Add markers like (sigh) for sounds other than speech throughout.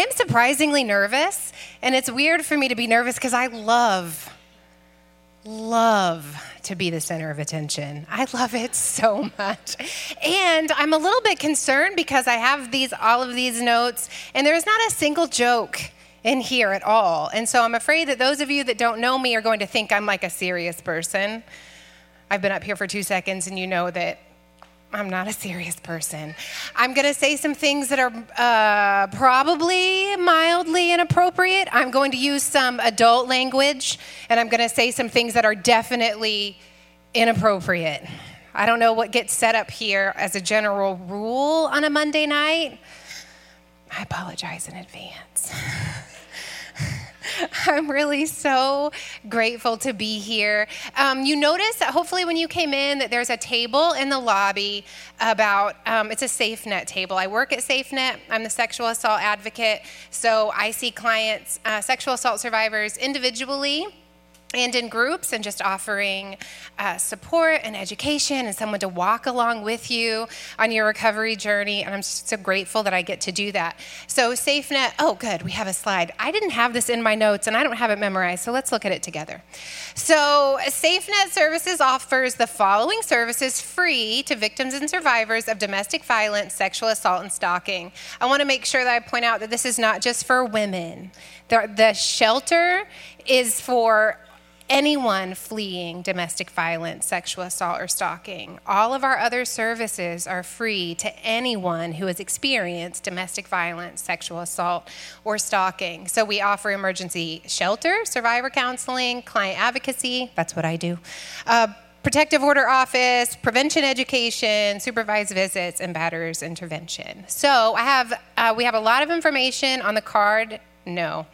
I am surprisingly nervous, and it's weird for me to be nervous because I love, love to be the center of attention. I love it so much. And I'm a little bit concerned because I have these all of these notes and there's not a single joke in here at all. And so I'm afraid that those of you that don't know me are going to think I'm like a serious person. I've been up here for 2 seconds and you know that I'm not a serious person. I'm going to say some things that are uh, probably mildly inappropriate. I'm going to use some adult language, and I'm going to say some things that are definitely inappropriate. I don't know what gets set up here as a general rule on a Monday night. I apologize in advance. (laughs) (laughs) I'm really so grateful to be here. Um, you notice that hopefully when you came in that there's a table in the lobby about um, it's a SafeNet table. I work at SafeNet. I'm the sexual assault advocate, so I see clients, uh, sexual assault survivors individually and in groups and just offering uh, support and education and someone to walk along with you on your recovery journey and i'm so grateful that i get to do that. So safenet oh good we have a slide. I didn't have this in my notes and i don't have it memorized so let's look at it together. So safenet services offers the following services free to victims and survivors of domestic violence sexual assault and stalking. I want to make sure that i point out that this is not just for women. The, the shelter is for anyone fleeing domestic violence, sexual assault, or stalking. All of our other services are free to anyone who has experienced domestic violence, sexual assault, or stalking. So we offer emergency shelter, survivor counseling, client advocacy that's what I do. Uh, protective order office, prevention education, supervised visits, and batterers intervention. So I have, uh, we have a lot of information on the card. No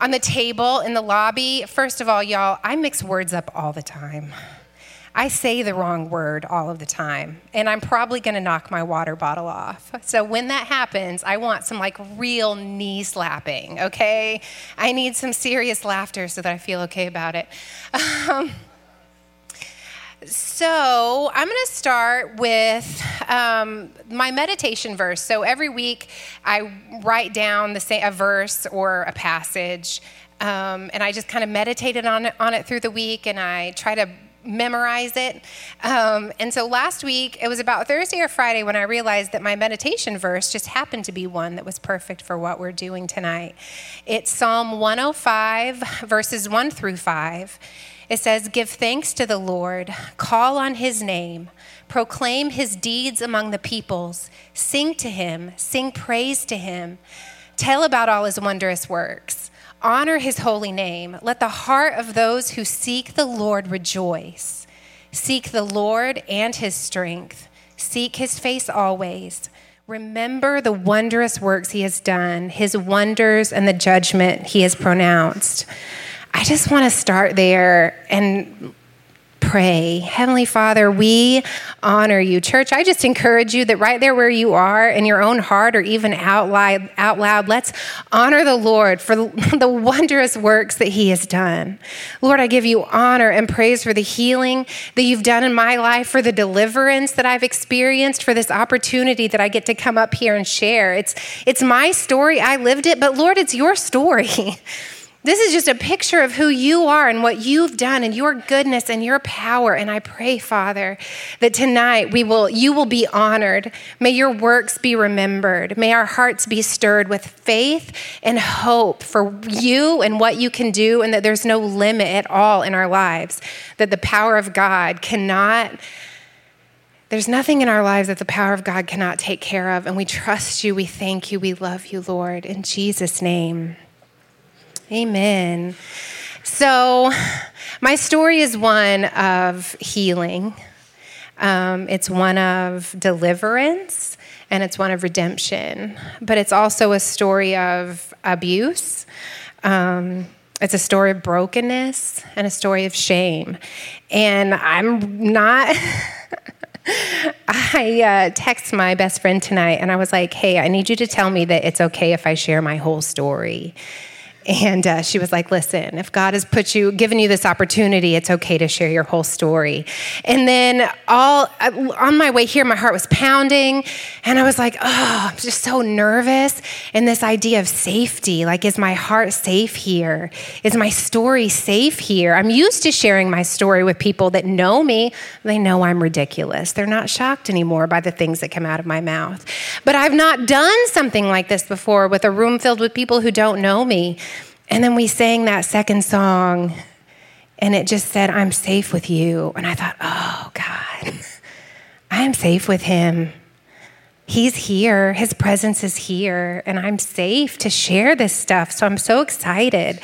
on the table in the lobby. First of all, y'all, I mix words up all the time. I say the wrong word all of the time, and I'm probably gonna knock my water bottle off. So when that happens, I want some like real knee slapping, okay? I need some serious laughter so that I feel okay about it. Um, so I'm going to start with um, my meditation verse. So every week I write down the same, a verse or a passage, um, and I just kind of meditated on it, on it through the week, and I try to memorize it. Um, and so last week, it was about Thursday or Friday when I realized that my meditation verse just happened to be one that was perfect for what we're doing tonight. It's Psalm 105, verses 1 through 5. It says, Give thanks to the Lord, call on his name, proclaim his deeds among the peoples, sing to him, sing praise to him, tell about all his wondrous works, honor his holy name. Let the heart of those who seek the Lord rejoice. Seek the Lord and his strength, seek his face always. Remember the wondrous works he has done, his wonders and the judgment he has pronounced. I just want to start there and pray. Heavenly Father, we honor you. Church, I just encourage you that right there where you are in your own heart or even out loud, out loud let's honor the Lord for (laughs) the wondrous works that he has done. Lord, I give you honor and praise for the healing that you've done in my life, for the deliverance that I've experienced, for this opportunity that I get to come up here and share. It's, it's my story. I lived it, but Lord, it's your story. (laughs) This is just a picture of who you are and what you've done and your goodness and your power. And I pray, Father, that tonight we will, you will be honored. May your works be remembered. May our hearts be stirred with faith and hope for you and what you can do, and that there's no limit at all in our lives, that the power of God cannot. There's nothing in our lives that the power of God cannot take care of. And we trust you. We thank you. We love you, Lord. In Jesus' name. Amen. So, my story is one of healing, um, it's one of deliverance, and it's one of redemption. But it's also a story of abuse. Um, it's a story of brokenness and a story of shame. And I'm not. (laughs) I uh, text my best friend tonight and I was like, hey, I need you to tell me that it's okay if I share my whole story And uh, she was like, listen, if God has put you, given you this opportunity, it's okay to share your whole story. And then all uh, on my way here, my heart was pounding. And I was like, oh, I'm just so nervous. And this idea of safety like, is my heart safe here? Is my story safe here? I'm used to sharing my story with people that know me. They know I'm ridiculous. They're not shocked anymore by the things that come out of my mouth. But I've not done something like this before with a room filled with people who don't know me. And then we sang that second song, and it just said, I'm safe with you. And I thought, oh, God, (laughs) I am safe with him. He's here, his presence is here, and I'm safe to share this stuff. So I'm so excited.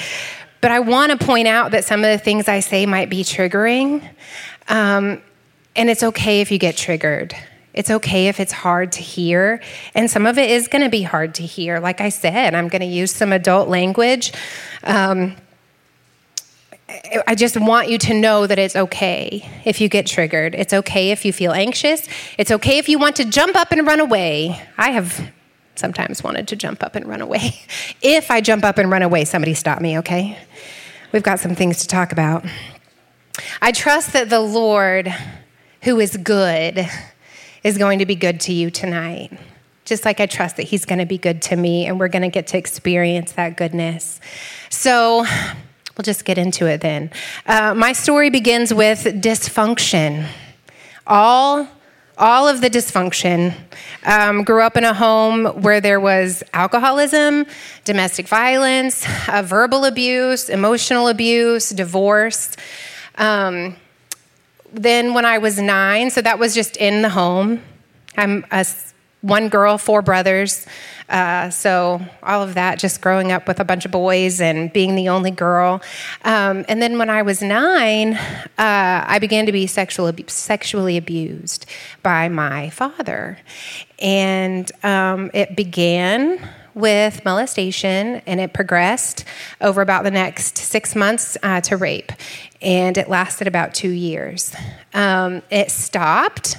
But I want to point out that some of the things I say might be triggering. Um, and it's okay if you get triggered. It's okay if it's hard to hear. And some of it is going to be hard to hear. Like I said, I'm going to use some adult language. Um, I just want you to know that it's okay if you get triggered. It's okay if you feel anxious. It's okay if you want to jump up and run away. I have sometimes wanted to jump up and run away. (laughs) if I jump up and run away, somebody stop me, okay? We've got some things to talk about. I trust that the Lord, who is good, is going to be good to you tonight. Just like I trust that He's going to be good to me, and we're going to get to experience that goodness. So, we'll just get into it then. Uh, my story begins with dysfunction. All all of the dysfunction. Um, grew up in a home where there was alcoholism, domestic violence, uh, verbal abuse, emotional abuse, divorce. Um, then when I was nine, so that was just in the home. I'm a, one girl, four brothers. Uh, so all of that, just growing up with a bunch of boys and being the only girl. Um, and then when I was nine, uh, I began to be sexual, sexually abused by my father. And um, it began with molestation and it progressed over about the next six months uh, to rape. And it lasted about two years. Um, it stopped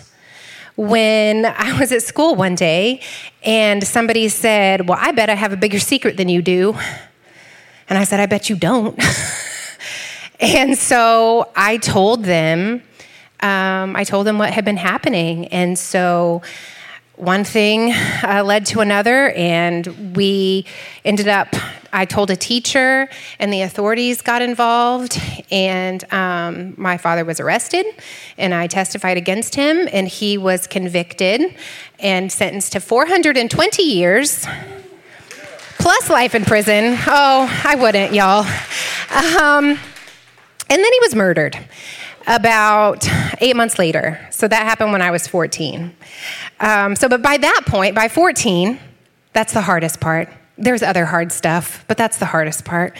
when I was at school one day and somebody said, Well, I bet I have a bigger secret than you do. And I said, I bet you don't. (laughs) and so I told them, um, I told them what had been happening. And so one thing uh, led to another, and we ended up. I told a teacher, and the authorities got involved, and um, my father was arrested, and I testified against him, and he was convicted and sentenced to 420 years plus life in prison. Oh, I wouldn't, y'all. Um, and then he was murdered about eight months later. So that happened when I was 14. Um, so, but by that point, by 14, that's the hardest part. There's other hard stuff, but that's the hardest part.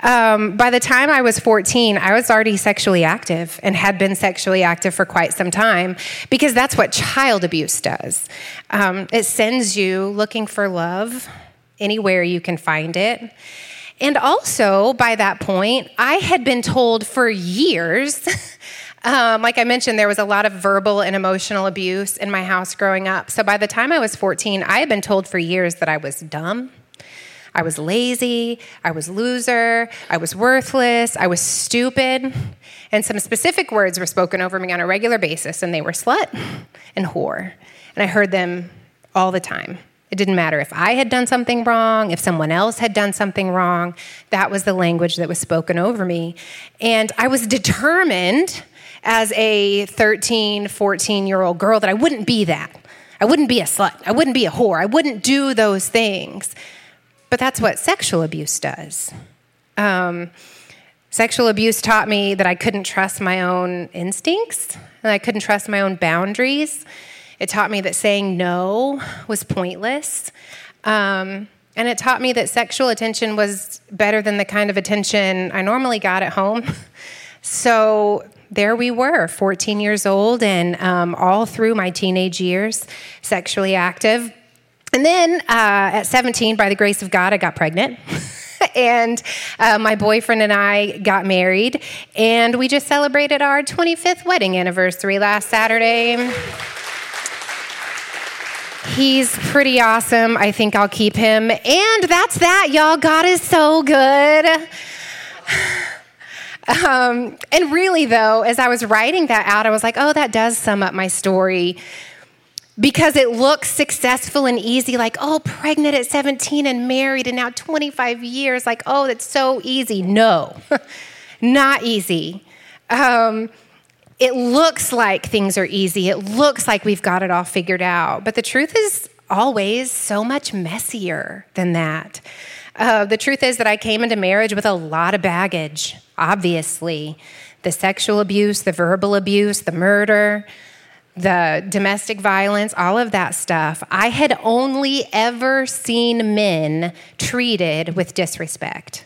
Um, by the time I was 14, I was already sexually active and had been sexually active for quite some time because that's what child abuse does. Um, it sends you looking for love anywhere you can find it. And also, by that point, I had been told for years, (laughs) um, like I mentioned, there was a lot of verbal and emotional abuse in my house growing up. So by the time I was 14, I had been told for years that I was dumb. I was lazy, I was loser, I was worthless, I was stupid. And some specific words were spoken over me on a regular basis, and they were slut and whore. And I heard them all the time. It didn't matter if I had done something wrong, if someone else had done something wrong. That was the language that was spoken over me. And I was determined as a 13, 14 year old girl that I wouldn't be that. I wouldn't be a slut. I wouldn't be a whore. I wouldn't do those things. But that's what sexual abuse does. Um, sexual abuse taught me that I couldn't trust my own instincts and I couldn't trust my own boundaries. It taught me that saying no was pointless. Um, and it taught me that sexual attention was better than the kind of attention I normally got at home. (laughs) so there we were, 14 years old, and um, all through my teenage years, sexually active. And then uh, at 17, by the grace of God, I got pregnant. (laughs) and uh, my boyfriend and I got married, and we just celebrated our 25th wedding anniversary last Saturday. He's pretty awesome. I think I'll keep him. And that's that, y'all. God is so good. Um, and really, though, as I was writing that out, I was like, oh, that does sum up my story. Because it looks successful and easy like oh pregnant at 17 and married and now 25 years like oh that's so easy. No (laughs) not easy. Um, it looks like things are easy. It looks like we've got it all figured out. But the truth is always so much messier than that uh, the truth is that i came into marriage with a lot of baggage obviously the sexual abuse the verbal abuse the murder the domestic violence, all of that stuff, I had only ever seen men treated with disrespect.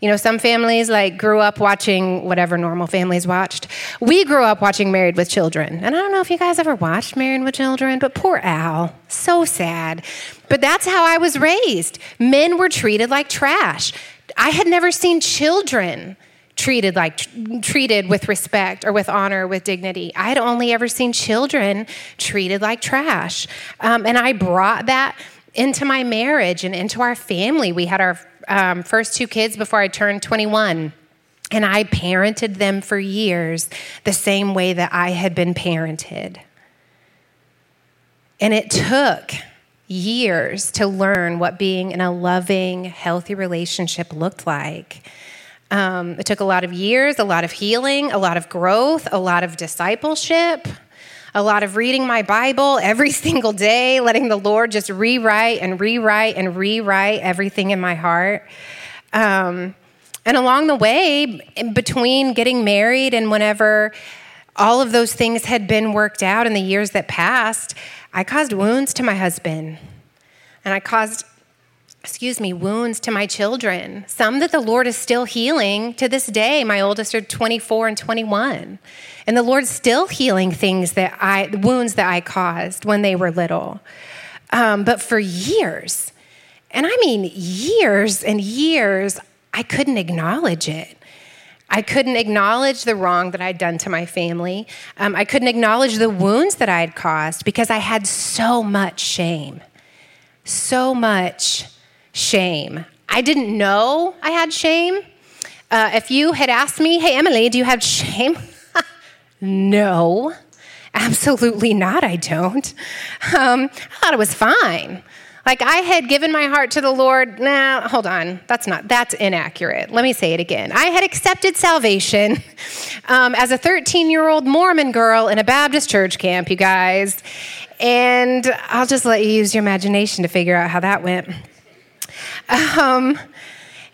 You know, some families like grew up watching whatever normal families watched. We grew up watching Married with Children. And I don't know if you guys ever watched Married with Children, but poor Al, so sad. But that's how I was raised. Men were treated like trash. I had never seen children treated like treated with respect or with honor or with dignity. I had only ever seen children treated like trash. Um, and i brought that into my marriage and into our family. We had our um, first two kids before i turned 21 and i parented them for years the same way that i had been parented. And it took years to learn what being in a loving healthy relationship looked like um, it took a lot of years, a lot of healing, a lot of growth, a lot of discipleship, a lot of reading my Bible every (laughs) single day, letting the Lord just rewrite and rewrite and rewrite everything in my heart. Um, and along the way, between getting married and whenever all of those things had been worked out in the years that passed, I caused wounds to my husband. And I caused excuse me, wounds to my children, some that the Lord is still healing to this day. My oldest are 24 and 21. And the Lord's still healing things that I, wounds that I caused when they were little. Um, but for years, and I mean years and years, I couldn't acknowledge it. I couldn't acknowledge the wrong that I'd done to my family. Um, I couldn't acknowledge the wounds that I had caused because I had so much shame. So much shame. I didn't know I had shame. Uh, if you had asked me, hey, Emily, do you have shame? (laughs) no, absolutely not, I don't. Um, I thought it was fine. Like I had given my heart to the Lord. Nah, hold on. That's not, that's inaccurate. Let me say it again. I had accepted salvation (laughs) um, as a 13 year old Mormon girl in a Baptist church camp, you guys. And I'll just let you use your imagination to figure out how that went. Um,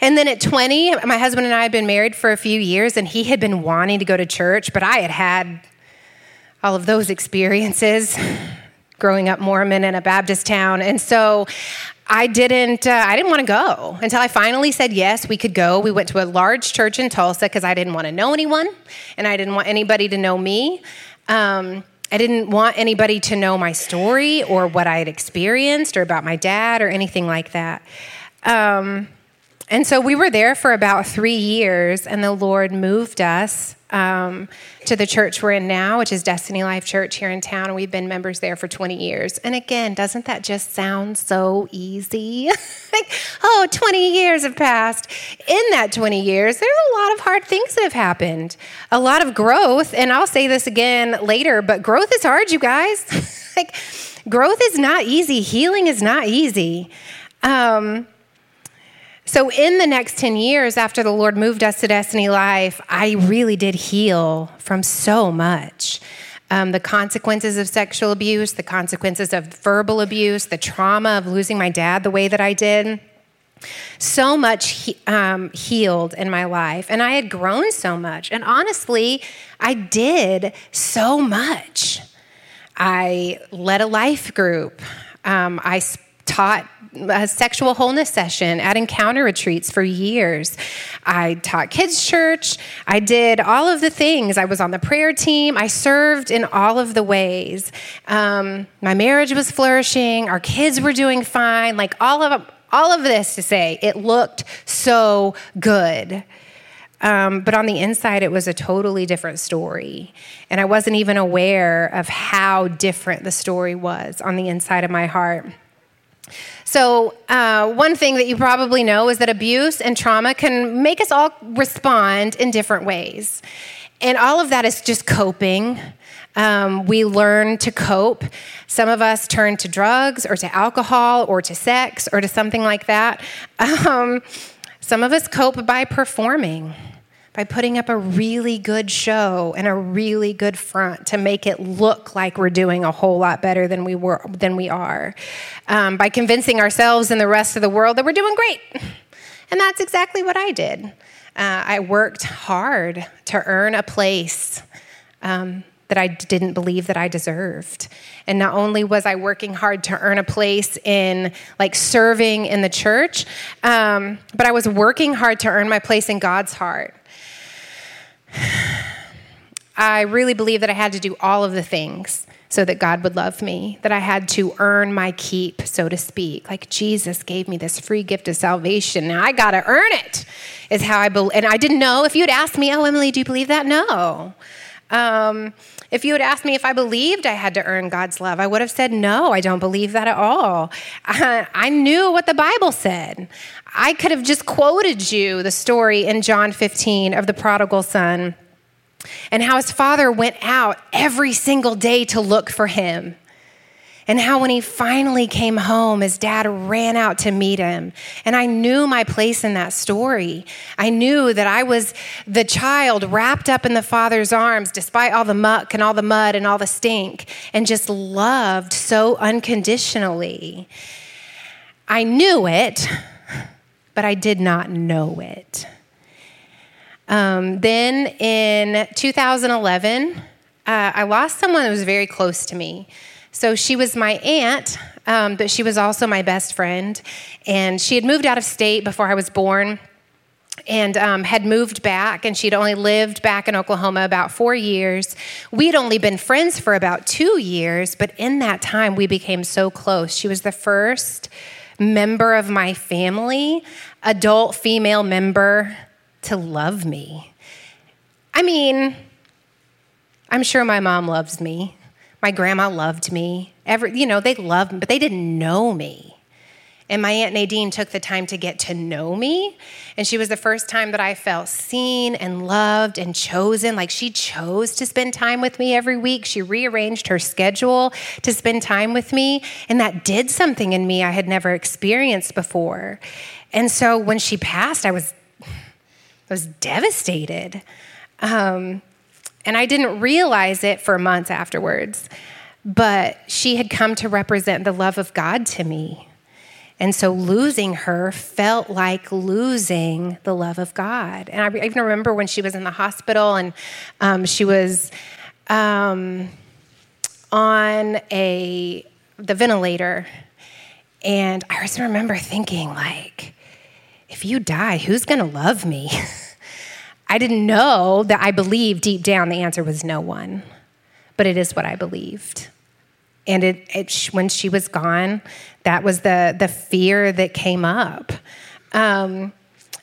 and then at 20, my husband and I had been married for a few years, and he had been wanting to go to church, but I had had all of those experiences growing up Mormon in a Baptist town. And so I didn't, uh, I didn't want to go until I finally said yes, we could go. We went to a large church in Tulsa because I didn't want to know anyone and I didn't want anybody to know me. Um, I didn't want anybody to know my story or what I had experienced or about my dad or anything like that. Um, and so we were there for about three years, and the Lord moved us um, to the church we're in now, which is Destiny Life Church here in town. And we've been members there for 20 years. And again, doesn't that just sound so easy? (laughs) like, oh, 20 years have passed. In that 20 years, there's a lot of hard things that have happened, a lot of growth. And I'll say this again later, but growth is hard, you guys. (laughs) like, growth is not easy, healing is not easy. Um, so, in the next 10 years after the Lord moved us to Destiny Life, I really did heal from so much. Um, the consequences of sexual abuse, the consequences of verbal abuse, the trauma of losing my dad the way that I did. So much he, um, healed in my life, and I had grown so much. And honestly, I did so much. I led a life group. Um, I taught a sexual wholeness session at encounter retreats for years. I taught kids' church. I did all of the things. I was on the prayer team. I served in all of the ways. Um, my marriage was flourishing. Our kids were doing fine. Like all of all of this to say, it looked so good. Um, but on the inside, it was a totally different story. And I wasn't even aware of how different the story was on the inside of my heart. So, uh, one thing that you probably know is that abuse and trauma can make us all respond in different ways. And all of that is just coping. Um, we learn to cope. Some of us turn to drugs or to alcohol or to sex or to something like that. (laughs) Um, some of us cope by performing by putting up a really good show and a really good front to make it look like we're doing a whole lot better than we were than we are um, by convincing ourselves and the rest of the world that we're doing great and that's exactly what i did uh, i worked hard to earn a place um, that I didn't believe that I deserved. And not only was I working hard to earn a place in like serving in the church, um, but I was working hard to earn my place in God's heart. I really believe that I had to do all of the things so that God would love me, that I had to earn my keep, so to speak. Like Jesus gave me this free gift of salvation. Now I got to earn it, is how I believe. And I didn't know if you'd asked me, oh, Emily, do you believe that? No. Um, if you had asked me if I believed I had to earn God's love, I would have said, no, I don't believe that at all. (laughs) I, knew what the Bible said. I could have just quoted you the story in John 15 of the prodigal son and how his father went out every single day to look for him. And how when he finally came home, his dad ran out to meet him. And I knew my place in that story. I knew that I was the child wrapped up in the father's arms, despite all the muck and all the mud and all the stink, and just loved so unconditionally. I knew it, but I did not know it. Um, then in 2011, uh, I lost someone that was very close to me. So she was my aunt, um, but she was also my best friend. And she had moved out of state before I was born and um, had moved back, and she'd only lived back in Oklahoma about four years. We'd only been friends for about two years, but in that time, we became so close. She was the first member of my family, adult female member to love me. I mean, I'm sure my mom loves me. My grandma loved me. Every, you know, they loved me, but they didn't know me. And my Aunt Nadine took the time to get to know me. And she was the first time that I felt seen and loved and chosen. Like she chose to spend time with me every week. She rearranged her schedule to spend time with me. And that did something in me I had never experienced before. And so when she passed, I was I was devastated. Um, and I didn't realize it for months afterwards. But she had come to represent the love of God to me. And so losing her felt like losing the love of God. And I even remember when she was in the hospital and um, she was um, on a the ventilator. And I just remember thinking, like, if you die, who's going to love me? (laughs) I didn't know that I believed deep down the answer was no one, but it is what I believed. And it, it when she was gone, that was the, the fear that came up. Um,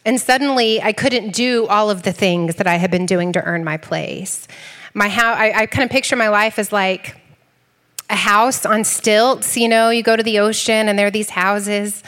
and suddenly, I couldn't do all of the things that I had been doing to earn my place. My house, I, I kind of picture my life as like a house on stilts. You know, you go to the ocean and there are these houses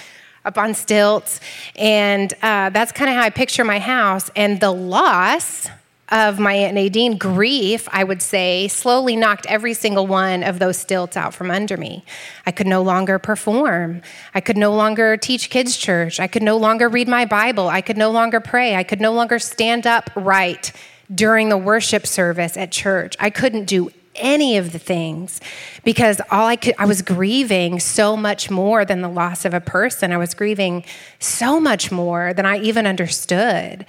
up on stilts. And uh, that's kind of how I picture my house. And the loss of my Aunt Nadine, grief, I would say, slowly knocked every single one of those stilts out from under me. I could no longer perform. I could no longer teach kids' church. I could no longer read my Bible. I could no longer pray. I could no longer stand up right during the worship service at church. I couldn't do any of the things because all I could I was grieving so much more than the loss of a person. I was grieving so much more than I even understood.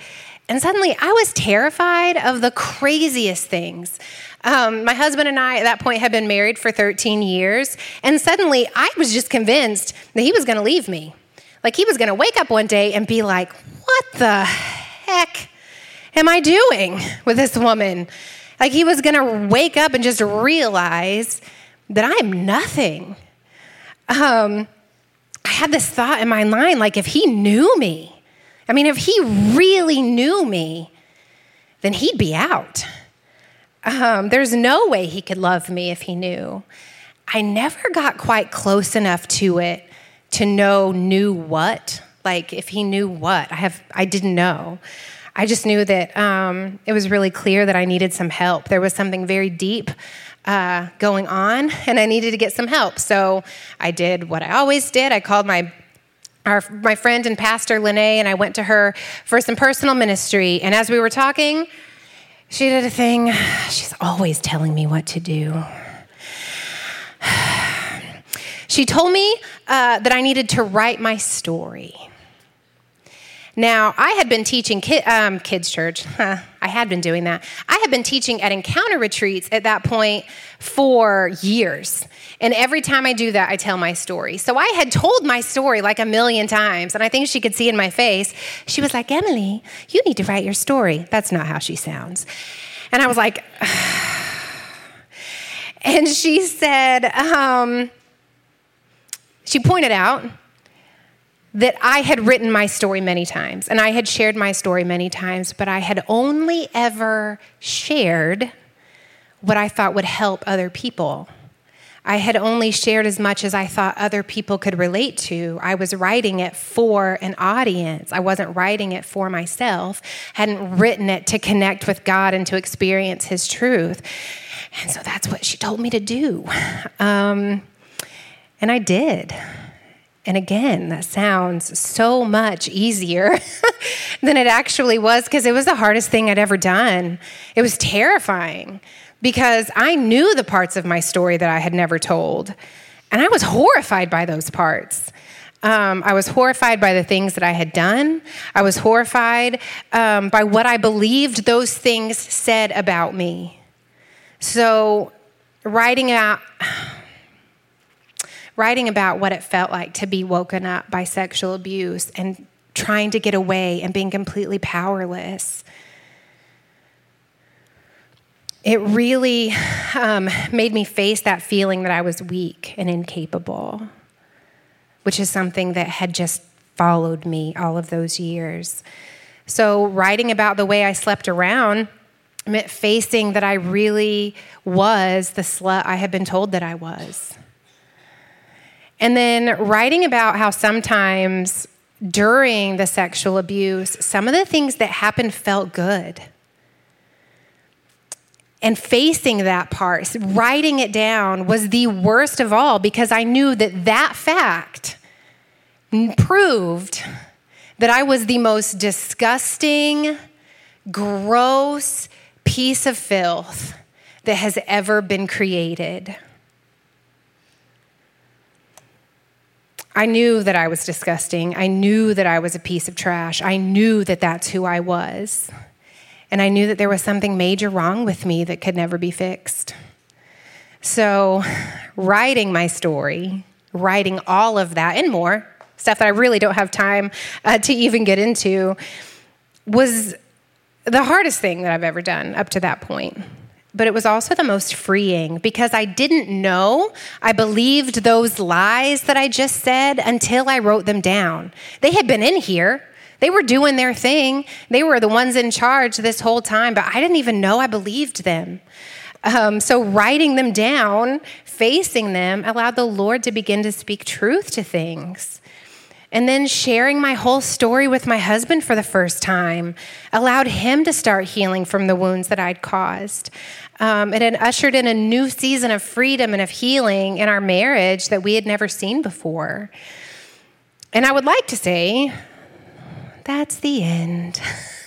And suddenly I was terrified of the craziest things. Um, my husband and I at that point had been married for 13 years, and suddenly I was just convinced that he was going to leave me. Like he was going to wake up one day and be like, What the heck am I doing with this woman? Like he was going to wake up and just realize that I'm nothing. Um, I had this thought in my mind like, if he knew me, I mean, if he really knew me, then he'd be out. Um, there's no way he could love me if he knew. I never got quite close enough to it to know knew what. Like if he knew what, I have I didn't know. I just knew that um, it was really clear that I needed some help. There was something very deep uh, going on, and I needed to get some help. So I did what I always did. I called my our, my friend and pastor Lene, and I went to her for some personal ministry. And as we were talking, she did a thing. She's always telling me what to do. (sighs) She told me uh, that I needed to write my story. Now, I had been teaching ki- um, kids' church. Huh, I had been doing that. I had been teaching at encounter retreats at that point for years. And every time I do that, I tell my story. So I had told my story like a million times. And I think she could see in my face. She was like, Emily, you need to write your story. That's not how she sounds. And I was like, (sighs) and she said, um, she pointed out that I had written my story many times and I had shared my story many times, but I had only ever shared what I thought would help other people. I had only shared as much as I thought other people could relate to. I was writing it for an audience. I wasn't writing it for myself. hadn't written it to connect with God and to experience His truth. And so that's what she told me to do. Um, and I did. And again, that sounds so much easier (laughs) than it actually was because it was the hardest thing I'd ever done. It was terrifying because I knew the parts of my story that I had never told. And I was horrified by those parts. Um, I was horrified by the things that I had done. I was horrified um, by what I believed those things said about me. So, writing out (sighs) writing about what it felt like to be woken up by sexual abuse and trying to get away and being completely powerless. It really um, made me face that feeling that I was weak and incapable, which is something that had just followed me all of those years. So, writing about the way I slept around meant facing that I really was the slut I had been told that I was. And then writing about how sometimes during the sexual abuse, some of the things that happened felt good. And facing that part, writing it down was the worst of all because I knew that that fact proved that I was the most disgusting, gross piece of filth that has ever been created. I knew that I was disgusting. I knew that I was a piece of trash. I knew that that's who I was. And I knew that there was something major wrong with me that could never be fixed. So, writing my story, writing all of that and more, stuff that I really don't have time uh, to even get into, was the hardest thing that I've ever done up to that point but it was also the most freeing because I didn't know I believed those lies that I just said until I wrote them down. They had been in here. They were doing their thing. They were the ones in charge this whole time, but I didn't even know I believed them. Um, so, writing them down, facing them, allowed the Lord to begin to speak truth to things. And then sharing my whole story with my husband for the first time allowed him to start healing from the wounds that I'd caused. Um, it had ushered in a new season of freedom and of healing in our marriage that we had never seen before. And I would like to say, that's the end.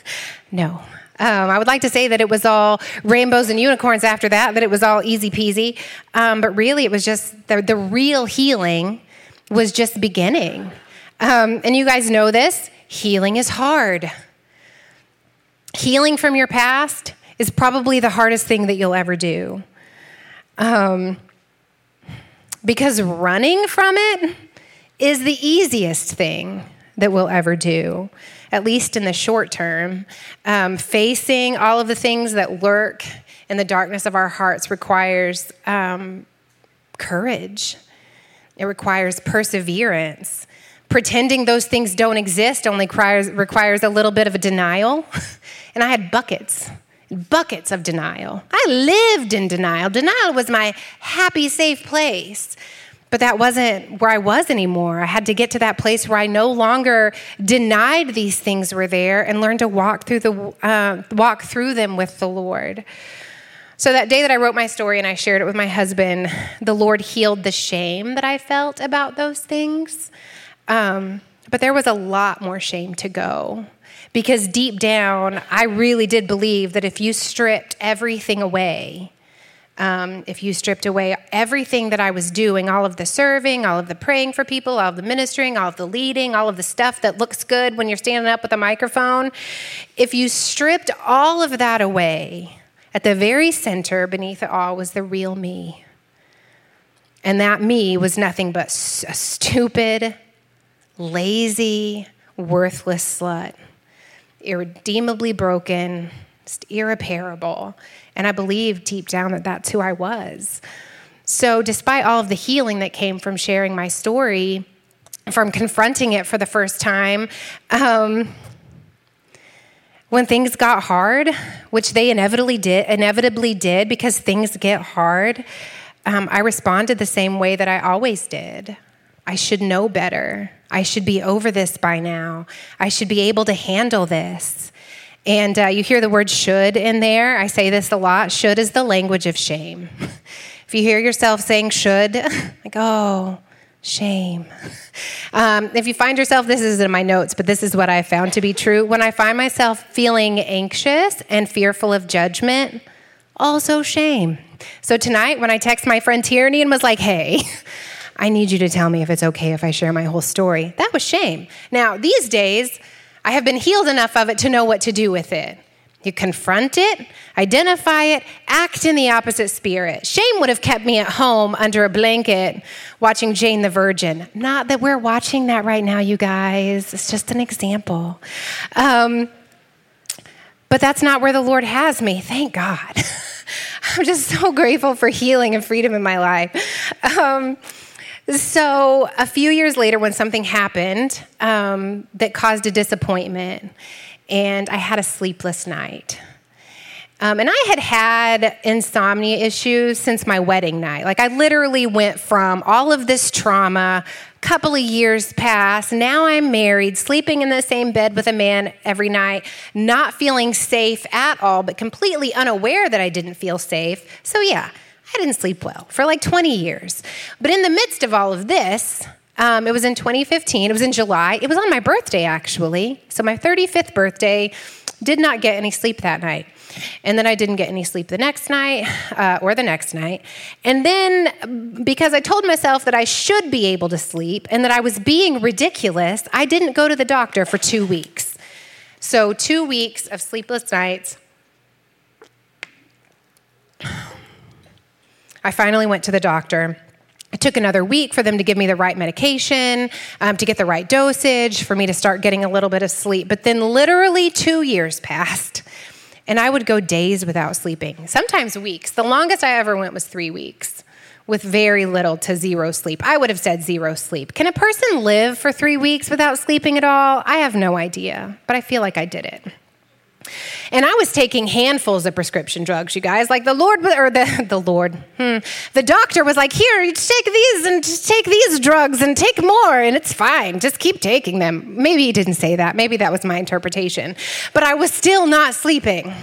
(laughs) no. Um, I would like to say that it was all rainbows and unicorns after that, that it was all easy peasy. Um, but really, it was just the, the real healing was just beginning. Um, and you guys know this healing is hard. Healing from your past is probably the hardest thing that you'll ever do. Um, because running from it is the easiest thing that we'll ever do, at least in the short term. Um, facing all of the things that lurk in the darkness of our hearts requires um, courage, it requires perseverance pretending those things don't exist only requires, requires a little bit of a denial. (laughs) and I had buckets buckets of denial. I lived in denial. Denial was my happy, safe place. But that wasn't where I was anymore. I had to get to that place where I no longer denied these things were there and learned to walk through the uh, walk through them with the Lord. So that day that I wrote my story and I shared it with my husband, the Lord healed the shame that I felt about those things. Um, but there was a lot more shame to go because deep down, I really did believe that if you stripped everything away, um, if you stripped away everything that I was doing, all of the serving, all of the praying for people, all of the ministering, all of the leading, all of the stuff that looks good when you're standing up with a microphone, if you stripped all of that away, at the very center, beneath it all, was the real me. And that me was nothing but a stupid, lazy, worthless slut, irredeemably broken, just irreparable. And I believed deep down that that's who I was. So, despite all of the healing that came from sharing my story, from confronting it for the first time, um, when things got hard, which they inevitably did, inevitably did because things get hard, um, I responded the same way that I always did. I should know better. I should be over this by now. I should be able to handle this. And uh, you hear the word should in there. I say this a lot. Should is the language of shame. if you hear yourself saying should, (laughs) like, oh, Shame. Um, if you find yourself, this is in my notes, but this is what I found to be true. When I find myself feeling anxious and fearful of judgment, also shame. So tonight, when I text my friend Tierney and was like, hey, (laughs) I need you to tell me if it's okay if I share my whole story, that was shame. Now, these days, I have been healed enough of it to know what to do with it. You confront it, identify it, act in the opposite spirit. Shame would have kept me at home under a blanket watching Jane the Virgin. Not that we're watching that right now, you guys. It's just an example. Um, but that's not where the Lord has me. Thank God. (laughs) I'm just so grateful for healing and freedom in my life. Um, so, a few years later, when something happened um, that caused a disappointment, and I had a sleepless night. Um, and I had had insomnia issues since my wedding night. Like, I literally went from all of this trauma, couple of years passed. Now I'm married, sleeping in the same bed with a man every night, not feeling safe at all, but completely unaware that I didn't feel safe. So, yeah, I didn't sleep well for like 20 years. But in the midst of all of this, um, it was in 2015. It was in July. It was on my birthday, actually. So, my 35th birthday, did not get any sleep that night. And then I didn't get any sleep the next night uh, or the next night. And then, because I told myself that I should be able to sleep and that I was being ridiculous, I didn't go to the doctor for two weeks. So, two weeks of sleepless nights. I finally went to the doctor. It took another week for them to give me the right medication, um, to get the right dosage, for me to start getting a little bit of sleep. But then, literally, two years passed, and I would go days without sleeping, sometimes weeks. The longest I ever went was three weeks with very little to zero sleep. I would have said zero sleep. Can a person live for three weeks without sleeping at all? I have no idea, but I feel like I did it. And I was taking handfuls of prescription drugs, you guys. Like the Lord, or the, (laughs) the Lord, hmm, the doctor was like, here, you take these and take these drugs and take more, and it's fine. Just keep taking them. Maybe he didn't say that. Maybe that was my interpretation. But I was still not sleeping.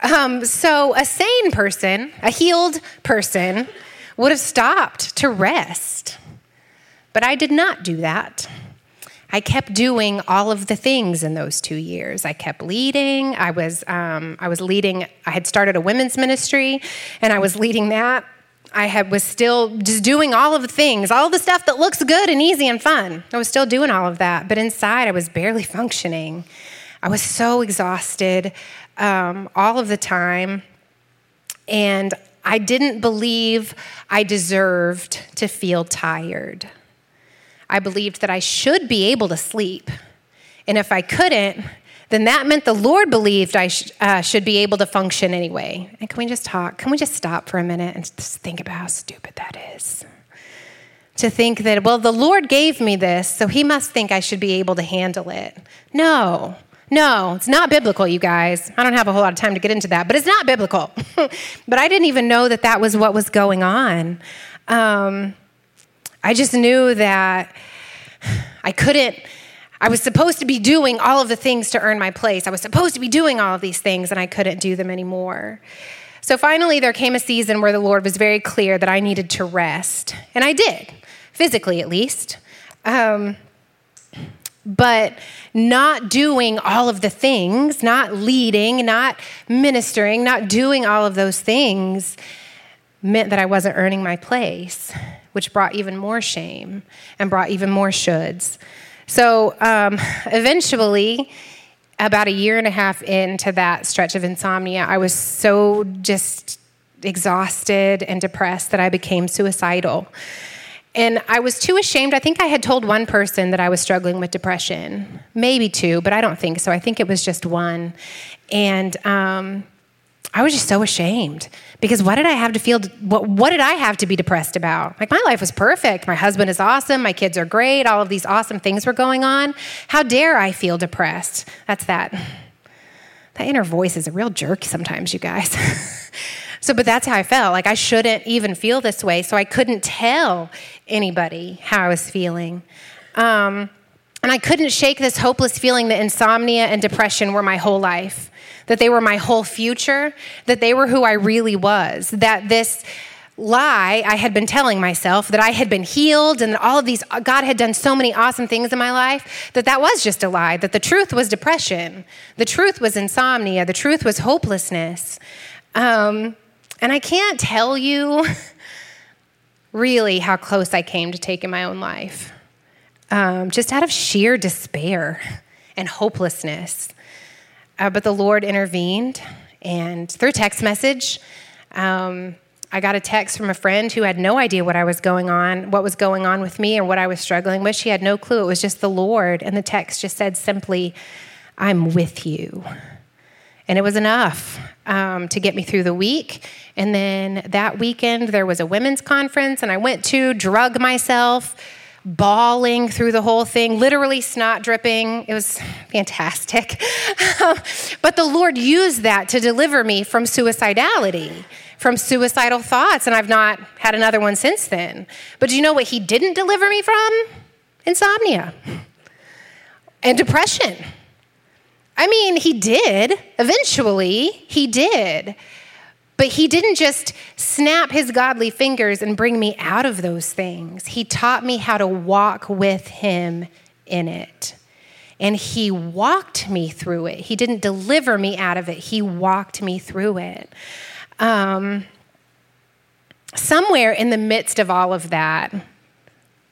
Um, so a sane person, a healed person, would have stopped to rest. But I did not do that. I kept doing all of the things in those two years. I kept leading. I was, um, I was leading, I had started a women's ministry, and I was leading that. I had, was still just doing all of the things, all the stuff that looks good and easy and fun. I was still doing all of that, but inside I was barely functioning. I was so exhausted um, all of the time, and I didn't believe I deserved to feel tired. I believed that I should be able to sleep. And if I couldn't, then that meant the Lord believed I sh- uh, should be able to function anyway. And can we just talk? Can we just stop for a minute and just think about how stupid that is? To think that, well, the Lord gave me this, so he must think I should be able to handle it. No, No, it's not biblical, you guys. I don't have a whole lot of time to get into that, but it's not biblical. (laughs) but I didn't even know that that was what was going on. Um, I just knew that I couldn't. I was supposed to be doing all of the things to earn my place. I was supposed to be doing all of these things, and I couldn't do them anymore. So finally, there came a season where the Lord was very clear that I needed to rest. And I did, physically at least. Um, but not doing all of the things, not leading, not ministering, not doing all of those things meant that I wasn't earning my place, which brought even more shame and brought even more shoulds. So um, eventually, about a year and a half into that stretch of insomnia, I was so just exhausted and depressed that I became suicidal. And I was too ashamed. I think I had told one person that I was struggling with depression, maybe two, but I don't think so. I think it was just one. And um, I was just so ashamed because what did I have to feel? What, what did I have to be depressed about? Like, my life was perfect. My husband is awesome. My kids are great. All of these awesome things were going on. How dare I feel depressed? That's that. That inner voice is a real jerk sometimes, you guys. (laughs) So, but that's how I felt. Like I shouldn't even feel this way. So I couldn't tell anybody how I was feeling. Um, and I couldn't shake this hopeless feeling that insomnia and depression were my whole life, that they were my whole future, that they were who I really was, that this lie I had been telling myself that I had been healed and that all of these, God had done so many awesome things in my life, that that was just a lie, that the truth was depression, the truth was insomnia, the truth was hopelessness. Um, and I can't tell you (laughs) really how close I came to taking my own life, um, just out of sheer despair and hopelessness. Uh, but the Lord intervened, and through text message, um, I got a text from a friend who had no idea what I was going on, what was going on with me, or what I was struggling with. She had no clue. It was just the Lord, and the text just said simply, "I'm with you." And it was enough um, to get me through the week. And then that weekend, there was a women's conference, and I went to, drug myself, bawling through the whole thing, literally snot dripping. It was fantastic. (laughs) but the Lord used that to deliver me from suicidality, from suicidal thoughts, and I've not had another one since then. But do you know what He didn't deliver me from? Insomnia and depression. I mean, he did. Eventually, he did. But he didn't just snap his godly fingers and bring me out of those things. He taught me how to walk with him in it. And he walked me through it. He didn't deliver me out of it, he walked me through it. Um, somewhere in the midst of all of that,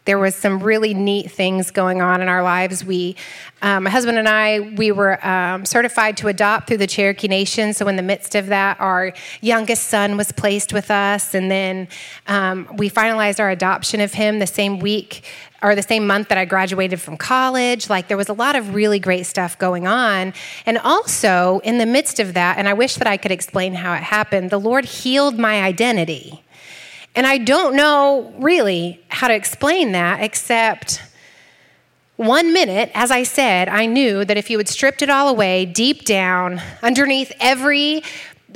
there was some really neat things going on in our lives. We, um, my husband and I, we were um, certified to adopt through the Cherokee Nation. So in the midst of that, our youngest son was placed with us, and then um, we finalized our adoption of him the same week or the same month that I graduated from college. Like there was a lot of really great stuff going on. And also, in the midst of that, and I wish that I could explain how it happened, the Lord healed my identity. And I don't know really how to explain that except one minute, as I said, I knew that if you had stripped it all away, deep down, underneath every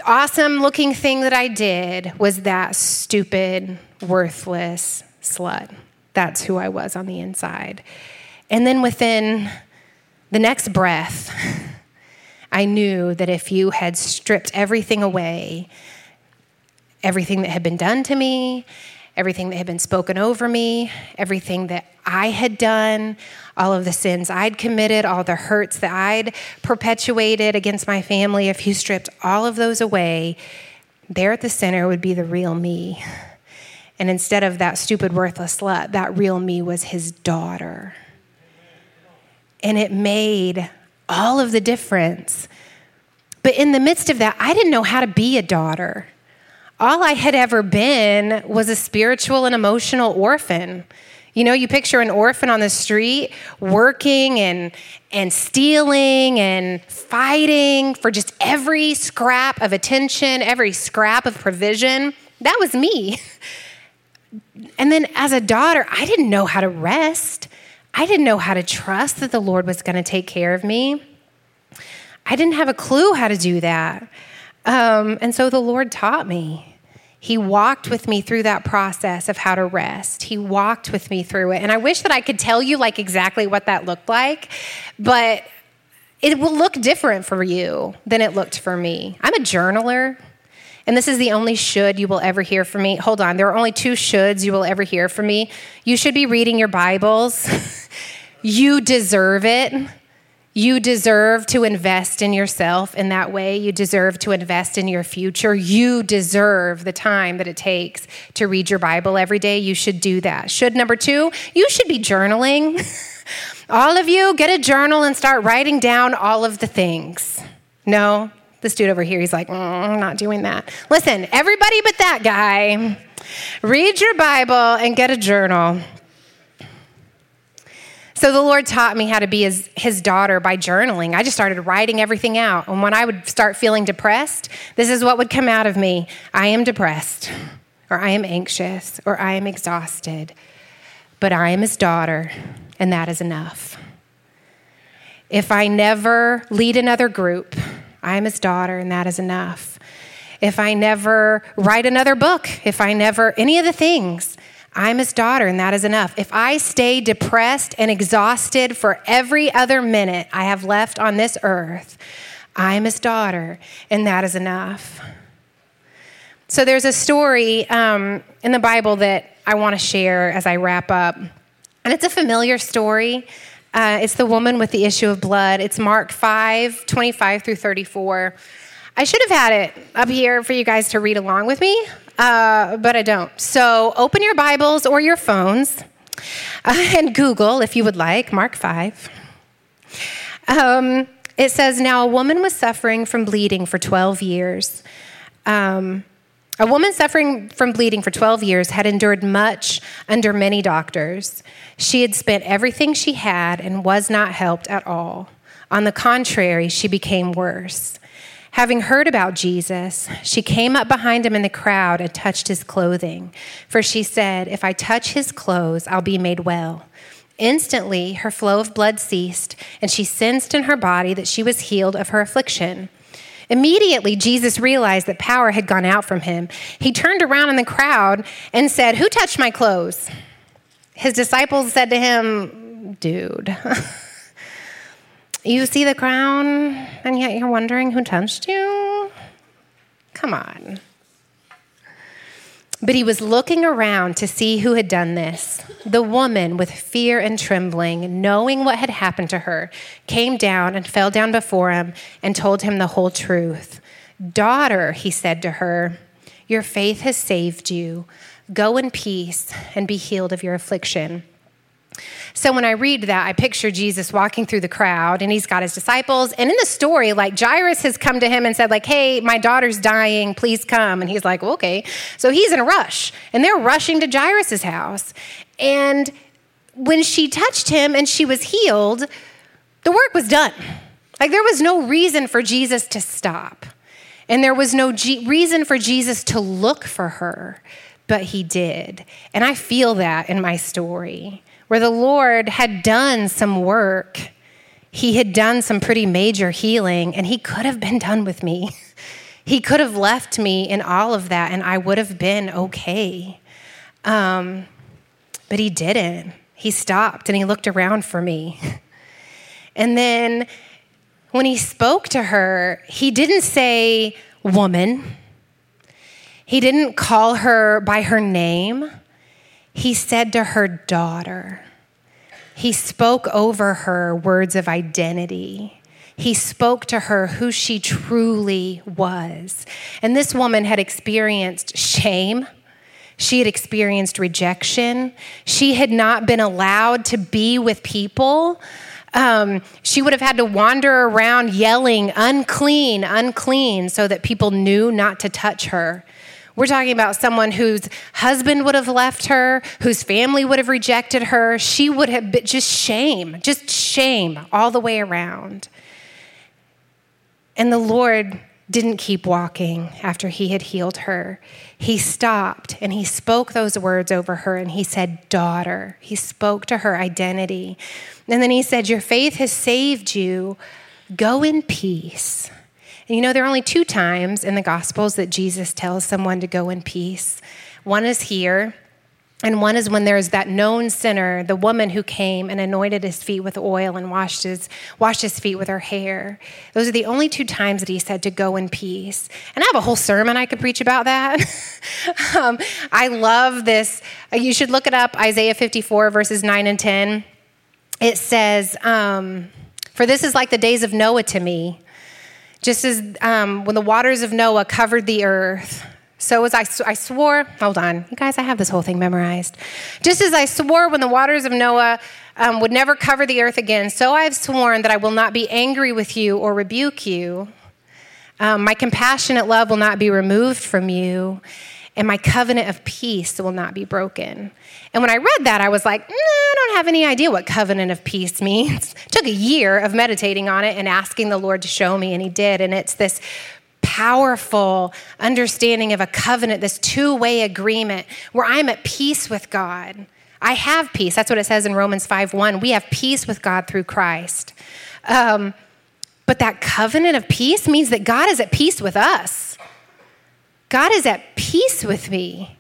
awesome looking thing that I did, was that stupid, worthless slut. That's who I was on the inside. And then within the next breath, (laughs) I knew that if you had stripped everything away, everything that had been done to me, everything that had been spoken over me, everything that I had done, all of the sins I'd committed, all the hurts that I'd perpetuated against my family, if you stripped all of those away, there at the center would be the real me. And instead of that stupid, worthless slut, that real me was his daughter. And it made all of the difference. But in the midst of that, I didn't know how to be a daughter all I had ever been was a spiritual and emotional orphan. You know, you picture an orphan on the street working and, and stealing and fighting for just every scrap of attention, every scrap of provision. That was me. (laughs) And then as a daughter, I didn't know how to rest. I didn't know how to trust that the Lord was going to take care of me. I didn't have a clue how to do that. Um, and so the Lord taught me. He walked with me through that process of how to rest. He walked with me through it. And I wish that I could tell you like exactly what that looked like, but it will look different for you than it looked for me. I'm a journaler. And this is the only should you will ever hear from me. Hold on, there are only two shoulds you will ever hear from me. You should be reading your Bibles. (laughs) you deserve it. You deserve to invest in yourself in that way. You deserve to invest in your future. You deserve the time that it takes to read your Bible every day. You should do that. Should number two, you should be journaling. (laughs) all of you, get a journal and start writing down all of the things. No, this dude over here, he's like, mm, I'm not doing that. Listen, everybody but that guy, read your Bible and get a journal. So the Lord taught me how to be his, his daughter by journaling. I just started writing everything out. And when I would start feeling depressed, this is what would come out of me I am depressed, or I am anxious, or I am exhausted. But I am his daughter, and that is enough. If I never lead another group, I am his daughter, and that is enough. If I never write another book, if I never, any of the things, I'm his daughter, and that is enough. If I stay depressed and exhausted for every other minute I have left on this earth, I'm his daughter, and that is enough. So there's a story um, in the Bible that I want to share as I wrap up. And it's a familiar story. Uh, it's the woman with the issue of blood. It's Mark 5 25 through 34. I should have had it up here for you guys to read along with me, uh, but I don't. So open your Bibles or your phones uh, (laughs) and Google, if you would like, Mark 5. Um, it says, Now a woman was suffering from bleeding for 12 years. Um, a woman suffering from bleeding for 12 years had endured much under many doctors. She had spent everything she had and was not helped at all. On the contrary, she became worse. Having heard about Jesus, she came up behind him in the crowd and touched his clothing. For she said, If I touch his clothes, I'll be made well. Instantly, her flow of blood ceased, and she sensed in her body that she was healed of her affliction. Immediately, Jesus realized that power had gone out from him. He turned around in the crowd and said, Who touched my clothes? His disciples said to him, Dude, (laughs) you see the crown and yet you're wondering who touched you? Come on. But he was looking around to see who had done this. The woman, with fear and trembling, knowing what had happened to her, came down and fell down before him and told him the whole truth. Daughter, he said to her, your faith has saved you. Go in peace and be healed of your affliction. So when I read that, I picture Jesus walking through the crowd and he's got his disciples. And in the story, like Jairus has come to him and said, like, hey, my daughter's dying, please come. And he's like, well, okay. So he's in a rush. And they're rushing to Jairus's house. And when she touched him and she was healed, the work was done. Like there was no reason for Jesus to stop. And there was no G- reason for Jesus to look for her, but he did. And I feel that in my story where the Lord had done some work. He had done some pretty major healing, and He could have been done with me. (laughs) He could have left me in all of that, and I would have been okay. Um, but He didn't. He stopped and He looked around for me. (laughs) And then when He spoke to her, He didn't say, woman. He didn't call her by her name he said to her daughter, he spoke over her words of identity. He spoke to her who she truly was. And this woman had experienced shame. She had experienced rejection. She had not been allowed to be with people. Um, she would have had to wander around yelling, unclean, unclean, so that people knew not to touch her. We're talking about someone whose husband would have left her, whose family would have rejected her. She would have been just shame, just shame all the way around. And the Lord didn't keep walking after he had healed her. He stopped and he spoke those words over her and he said, Daughter. He spoke to her identity. And then he said, Your faith has saved you. Go in peace. And you know, there are only two times in the Gospels that Jesus tells someone to go in peace. One is here, and one is when there's that known sinner, the woman who came and anointed his feet with oil and washed his, washed his feet with her hair. Those are the only two times that he said to go in peace. And I have a whole sermon I could preach about that. (laughs) um, I love this. You should look it up Isaiah 54, verses 9 and 10. It says, um, For this is like the days of Noah to me, just as um, when the waters of Noah covered the earth so as I, I swore, hold on, you guys, I have this whole thing memorized. Just as I swore when the waters of Noah um, would never cover the earth again, so I have sworn that I will not be angry with you or rebuke you. Um, my compassionate love will not be removed from you, and my covenant of peace will not be broken. And when I read that, I was like, nah, I don't have any idea what covenant of peace (laughs) means. took a year of meditating on it and asking the Lord to show me, and He did. And it's this powerful understanding of a covenant, this two way agreement where I'm at peace with God. I have peace. That's what it says in Romans 5 1. We have peace with God through Christ. Um, but that covenant of peace means that God is at peace with us. God is at peace with me.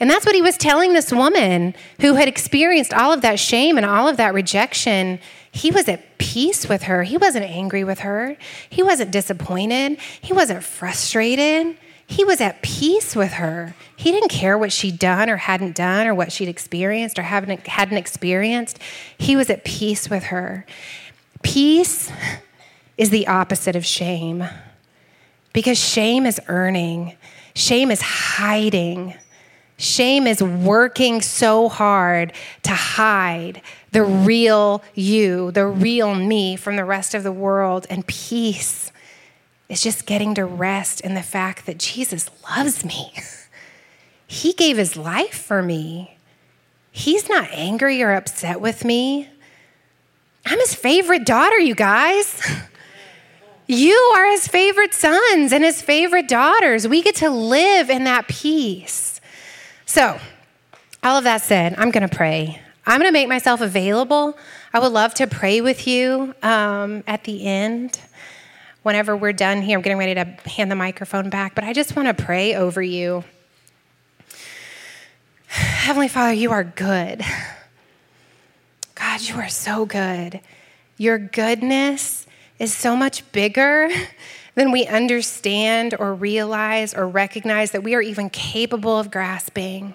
And that's what he was telling this woman who had experienced all of that shame and all of that rejection. He was at peace with her. He wasn't angry with her. He wasn't disappointed. He wasn't frustrated. He was at peace with her. He didn't care what she'd done or hadn't done or what she'd experienced or hadn't, hadn't experienced. He was at peace with her. Peace is the opposite of shame because shame is earning, shame is hiding. Shame is working so hard to hide the real you, the real me from the rest of the world. And peace is just getting to rest in the fact that Jesus loves me. (laughs) He gave his life for me. He's not angry or upset with me. I'm his favorite daughter, you guys. (laughs) You are his favorite sons and his favorite daughters. We get to live in that peace. So, all of that said, I'm going to pray. I'm going to make myself available. I would love to pray with you um, at the end. Whenever we're done here, I'm getting ready to hand the microphone back, but I just want to pray over you. Heavenly Father, you are good. God, you are so good. Your goodness is so much bigger (laughs) than we understand or realize or recognize that we are even capable of grasping.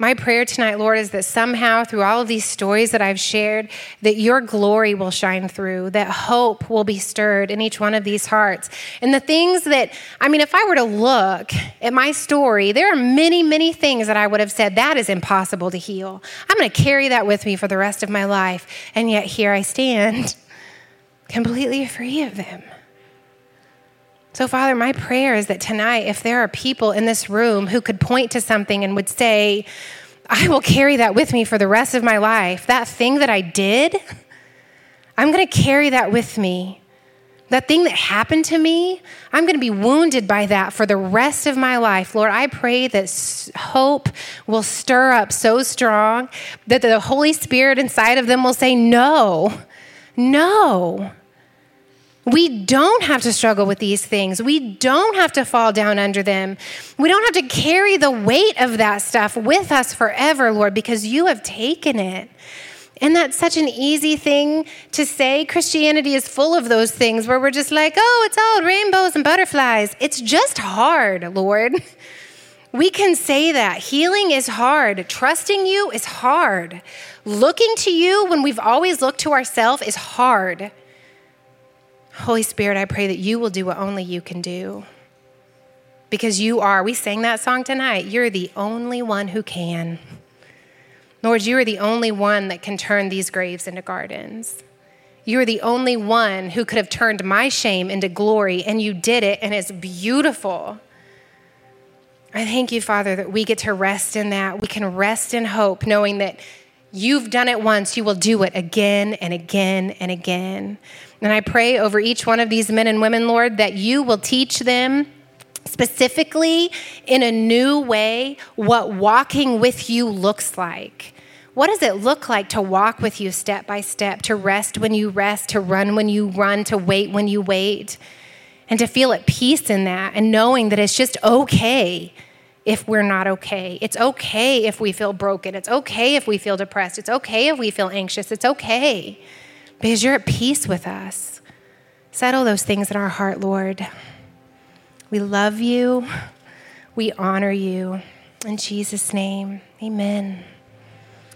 My prayer tonight, Lord, is that somehow through all of these stories that I've shared, that your glory will shine through, that hope will be stirred in each one of these hearts. And the things that, I mean, if I were to look at my story, there are many, many things that I would have said, that is impossible to heal. I'm going to carry that with me for the rest of my life. And yet here I stand, (laughs) completely free of them. So, Father, my prayer is that tonight, if there are people in this room who could point to something and would say, I will carry that with me for the rest of my life, that thing that I did, I'm going to carry that with me. That thing that happened to me, I'm going to be wounded by that for the rest of my life. Lord, I pray that hope will stir up so strong that the Holy Spirit inside of them will say, No, no. We don't have to struggle with these things. We don't have to fall down under them. We don't have to carry the weight of that stuff with us forever, Lord, because you have taken it. And that's such an easy thing to say. Christianity is full of those things where we're just like, oh, it's all rainbows and butterflies. It's just hard, Lord. (laughs) We can say that. Healing is hard. Trusting you is hard. Looking to you when we've always looked to ourselves is hard. Holy Spirit, I pray that you will do what only you can do. Because you are, we sang that song tonight, you're the only one who can. Lord, you are the only one that can turn these graves into gardens. You are the only one who could have turned my shame into glory, and you did it, and it's beautiful. I thank you, Father, that we get to rest in that. We can rest in hope, knowing that you've done it once, you will do it again and again and again. And I pray over each one of these men and women, Lord, that you will teach them specifically in a new way what walking with you looks like What does it look like to walk with you step by step, to rest when you rest, to run when you run, to wait when you wait, and to feel at peace in that and knowing that it's just okay if we're not okay. It's okay if we feel broken. It's okay if we feel depressed. It's okay if we feel anxious. It's okay because you're at peace with us. Settle those things in our heart, Lord. We love you. We honor you. In Jesus' name, amen.